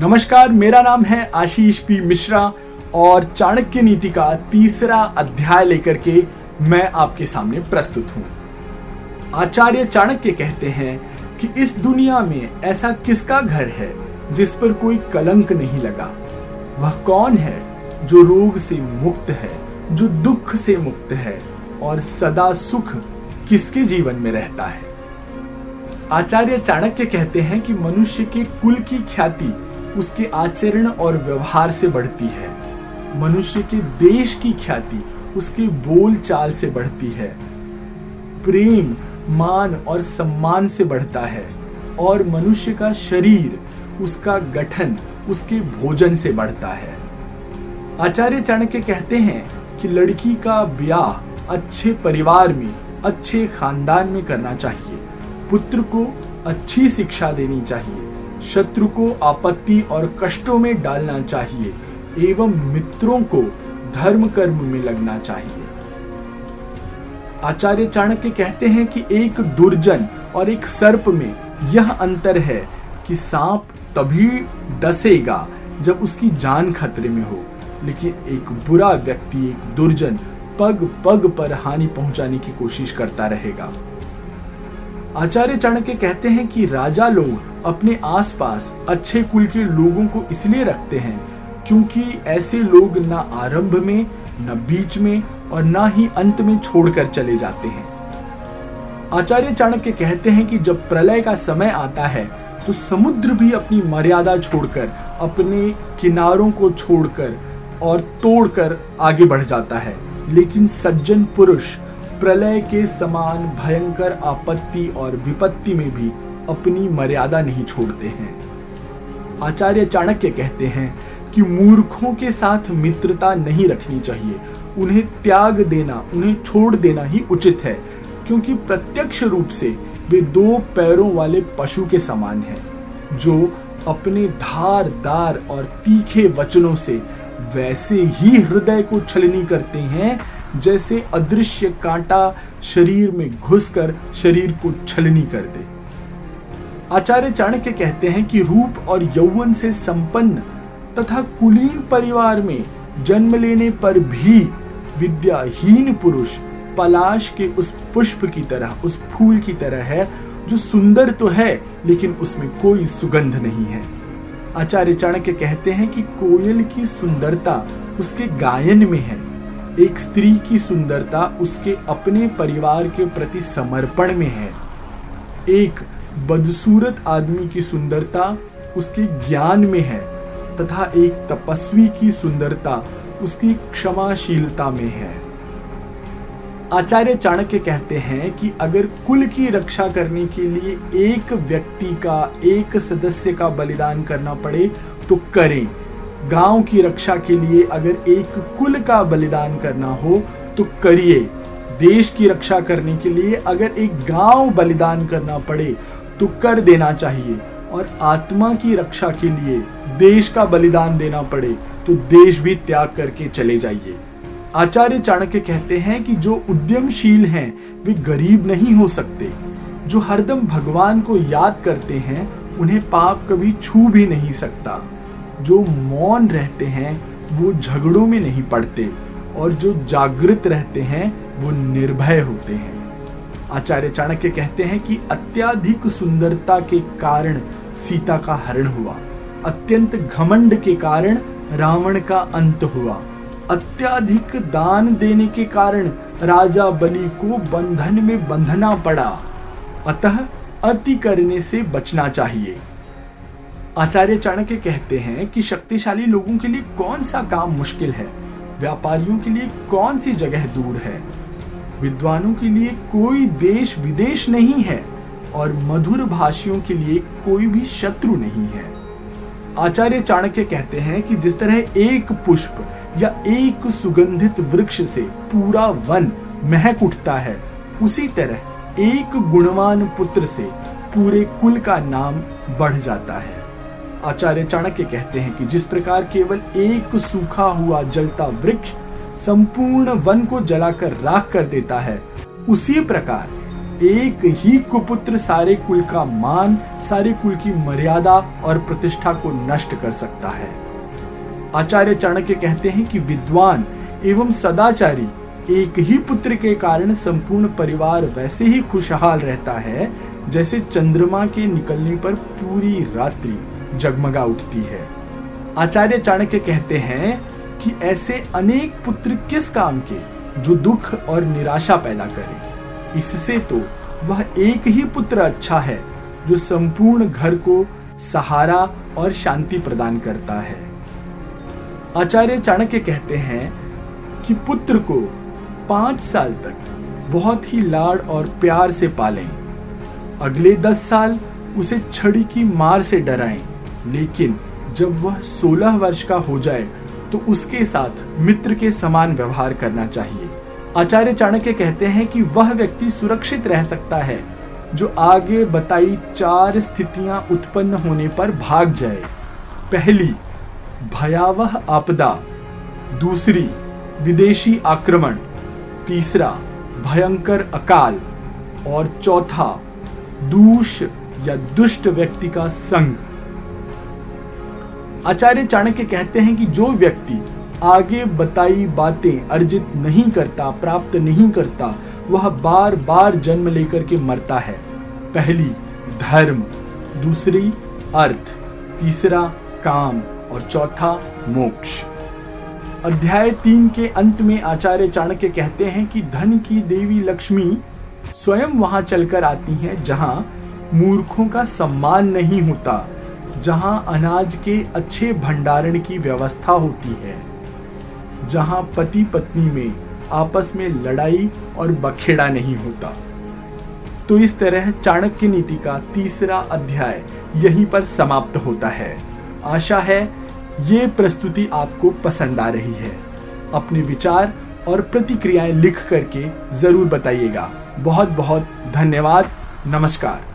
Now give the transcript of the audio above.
नमस्कार, मेरा नाम है आशीष पी मिश्रा और चाणक्य नीति का तीसरा अध्याय लेकर के मैं आपके सामने प्रस्तुत हूँ। आचार्य चाणक्य कहते हैं कि इस दुनिया में ऐसा किसका घर है जिस पर कोई कलंक नहीं लगा? वह कौन है जो रोग से मुक्त है, जो दुख से मुक्त है और सदा सुख किसके जीवन में रहता है? आचार्य चाणक्य कहते हैं कि मनुष्य के कुल की ख्याति उसके आचरण और व्यवहार से बढ़ती है। मनुष्य के देश की ख्याति उसके बोल चाल से बढ़ती है। प्रेम, मान और सम्मान से बढ़ता है और मनुष्य का शरीर, उसका गठन, उसके भोजन से बढ़ता है। आचार्य चाणक्य कहते हैं कि लड़की का ब्याह अच्छे परिवार में, अच्छे खानदान में करना चाहिए। पुत्र को अच्छी शिक्षा देनी चाहिए। शत्रु को आपत्ति और कष्टों में डालना चाहिए, एवं मित्रों को धर्म कर्म में लगना चाहिए। आचार्य चाणक्य कहते हैं कि एक दुर्जन और एक सर्प में यह अंतर है कि सांप तभी डसेगा जब उसकी जान खतरे में हो, लेकिन एक बुरा व्यक्ति, एक दुर्जन पग पग पर हानि पहुँचाने की कोशिश करता रहेगा। आचार्य चाणक्य कहते हैं कि राजा लोग अपने आसपास अच्छे कुल के लोगों को इसलिए रखते हैं क्योंकि ऐसे लोग ना आरंभ में, न बीच में और ना ही अंत में छोड़कर चले जाते हैं। आचार्य चाणक्य कहते हैं कि जब प्रलय का समय आता है तो समुद्र भी अपनी मर्यादा छोड़कर, अपने किनारों को छोड़कर और तोड़कर आगे बढ़ जाता है। लेकिन सज्जन पुरुष प्रलय के समान भयंकर आपत्ति और विपत्ति में भी अपनी मर्यादा नहीं छोड़ते हैं। आचार्य चाणक्य कहते हैं कि मूर्खों के साथ मित्रता नहीं रखनी चाहिए। उन्हें त्याग देना, उन्हें छोड़ देना ही उचित है, क्योंकि प्रत्यक्ष रूप से वे दो पैरों वाले पशु के समान हैं, जो अपने धारदार और तीखे वचनों से वैसे ही हृदय को छलनी करते हैं जैसे अदृश्य कांटा शरीर में घुसकर शरीर को छलनी कर दे। आचार्य चाणक्य कहते हैं कि रूप और यौवन से संपन्न तथा कुलीन परिवार में जन्म लेने पर भी विद्याहीन पुरुष पलाश के उस पुष्प की तरह, उस फूल की तरह है, जो सुंदर तो है, लेकिन उसमें कोई सुगंध नहीं है। आचार्य चाणक्य कहते हैं कि कोयल की सुंदरता उसके गायन में है। एक स्त्री की सुंदरता उसके अपने परिवार के प्रति समर्पण में है। एक बदसूरत आदमी की सुंदरता उसके ज्ञान में है तथा एक तपस्वी की सुंदरता उसकी क्षमाशीलता में है। आचार्य चाणक्य कहते हैं कि अगर कुल की रक्षा करने के लिए एक व्यक्ति का, एक सदस्य का बलिदान करना पड़े तो करें। गाँव की रक्षा के लिए अगर एक कुल का बलिदान करना हो तो करिए। देश की रक्षा करने के लिए अगर एक गाँव बलिदान करना पड़े तो कर देना चाहिए। और आत्मा की रक्षा के लिए देश का बलिदान देना पड़े तो देश भी त्याग करके चले जाइए। आचार्य चाणक्य कहते हैं कि जो उद्यमशील हैं, वे गरीब नहीं हो सकते। जो हरदम भगवान को याद करते हैं, उन्हें पाप कभी छू भी नहीं सकता। जो मौन रहते हैं, वो झगड़ों में नहीं पड़ते और जो जागृत रहते हैं, वो निर्भय होते हैं। आचार्य चाणक्य कहते हैं कि अत्याधिक सुंदरता के कारण सीता का हरण हुआ, अत्यंत घमंड के कारण रावण का अंत हुआ, अत्याधिक दान देने के कारण राजा बलि को बंधन में बंधना पड़ा। अतः अति करने से बचना चाहिए। आचार्य चाणक्य कहते हैं कि शक्तिशाली लोगों के लिए कौन सा काम मुश्किल है? व्यापारियों के लिए कौन सी जगह दूर है? विद्वानों के लिए कोई देश विदेश नहीं है और मधुर भाषियों के लिए कोई भी शत्रु नहीं है। आचार्य चाणक्य कहते हैं कि जिस तरह एक पुष्प या एक सुगंधित वृक्ष से पूरा वन महक उठता है, उसी तरह एक गुणवान पुत्र से पूरे कुल का नाम बढ़ जाता है। आचार्य चाणक्य कहते हैं कि जिस प्रकार केवल एक सूखा हुआ जलता वृक्ष संपूर्ण वन को जलाकर राख कर देता है, उसी प्रकार एक ही कुपुत्र सारे कुल का मान, सारे कुल की मर्यादा और प्रतिष्ठा को नष्ट कर सकता है। आचार्य चाणक्य कहते हैं कि विद्वान एवं सदाचारी एक ही पुत्र के कारण संपूर्ण परिवार वैसे ही खुशहाल रहता है, जैसे चंद्रमा के निकलने पर पूरी रात्रि। जगमगा उठती है। आचार्य चाणक्य कहते हैं कि ऐसे अनेक पुत्र किस काम के, जो दुख और निराशा पैदा करे। इससे तो वह एक ही पुत्र अच्छा है, जो संपूर्ण घर को सहारा और शांति प्रदान करता है। आचार्य चाणक्य कहते हैं कि पुत्र को पाँच साल तक बहुत ही लाड़ और प्यार से पालें। अगले दस साल उसे छड़ी की मार से डराएँ। लेकिन जब वह सोलह वर्ष का हो जाए तो उसके साथ मित्र के समान व्यवहार करना चाहिए। आचार्य चाणक्य कहते हैं कि वह व्यक्ति सुरक्षित रह सकता है, जो आगे बताई चार स्थितियाँ उत्पन्न होने पर भाग जाए। पहली, भयावह आपदा। दूसरी, विदेशी आक्रमण। तीसरा, भयंकर अकाल। और चौथा, दूष या दुष्ट व्यक्ति का संग। आचार्य चाणक्य कहते हैं कि जो व्यक्ति आगे बताई बातें अर्जित नहीं करता, प्राप्त नहीं करता, वह बार बार जन्म लेकर के मरता है। पहली, धर्म। दूसरी, अर्थ। तीसरा, काम। और चौथा, मोक्ष। अध्याय तीन के अंत में आचार्य चाणक्य कहते हैं कि धन की देवी लक्ष्मी स्वयं वहाँ चलकर आती हैं जहाँ मूर्खों का सम्मान नहीं होता। जहाँ अनाज के अच्छे भंडारण की व्यवस्था होती है, जहाँ पति पत्नी में आपस में लड़ाई और बखेड़ा नहीं होता। तो इस तरह चाणक्य नीति का तीसरा अध्याय यहीं पर समाप्त होता है। आशा है ये प्रस्तुति आपको पसंद आ रही है। अपने विचार और प्रतिक्रियाएँ लिख करके ज़रूर बताइएगा। बहुत बहुत धन्यवाद। नमस्कार।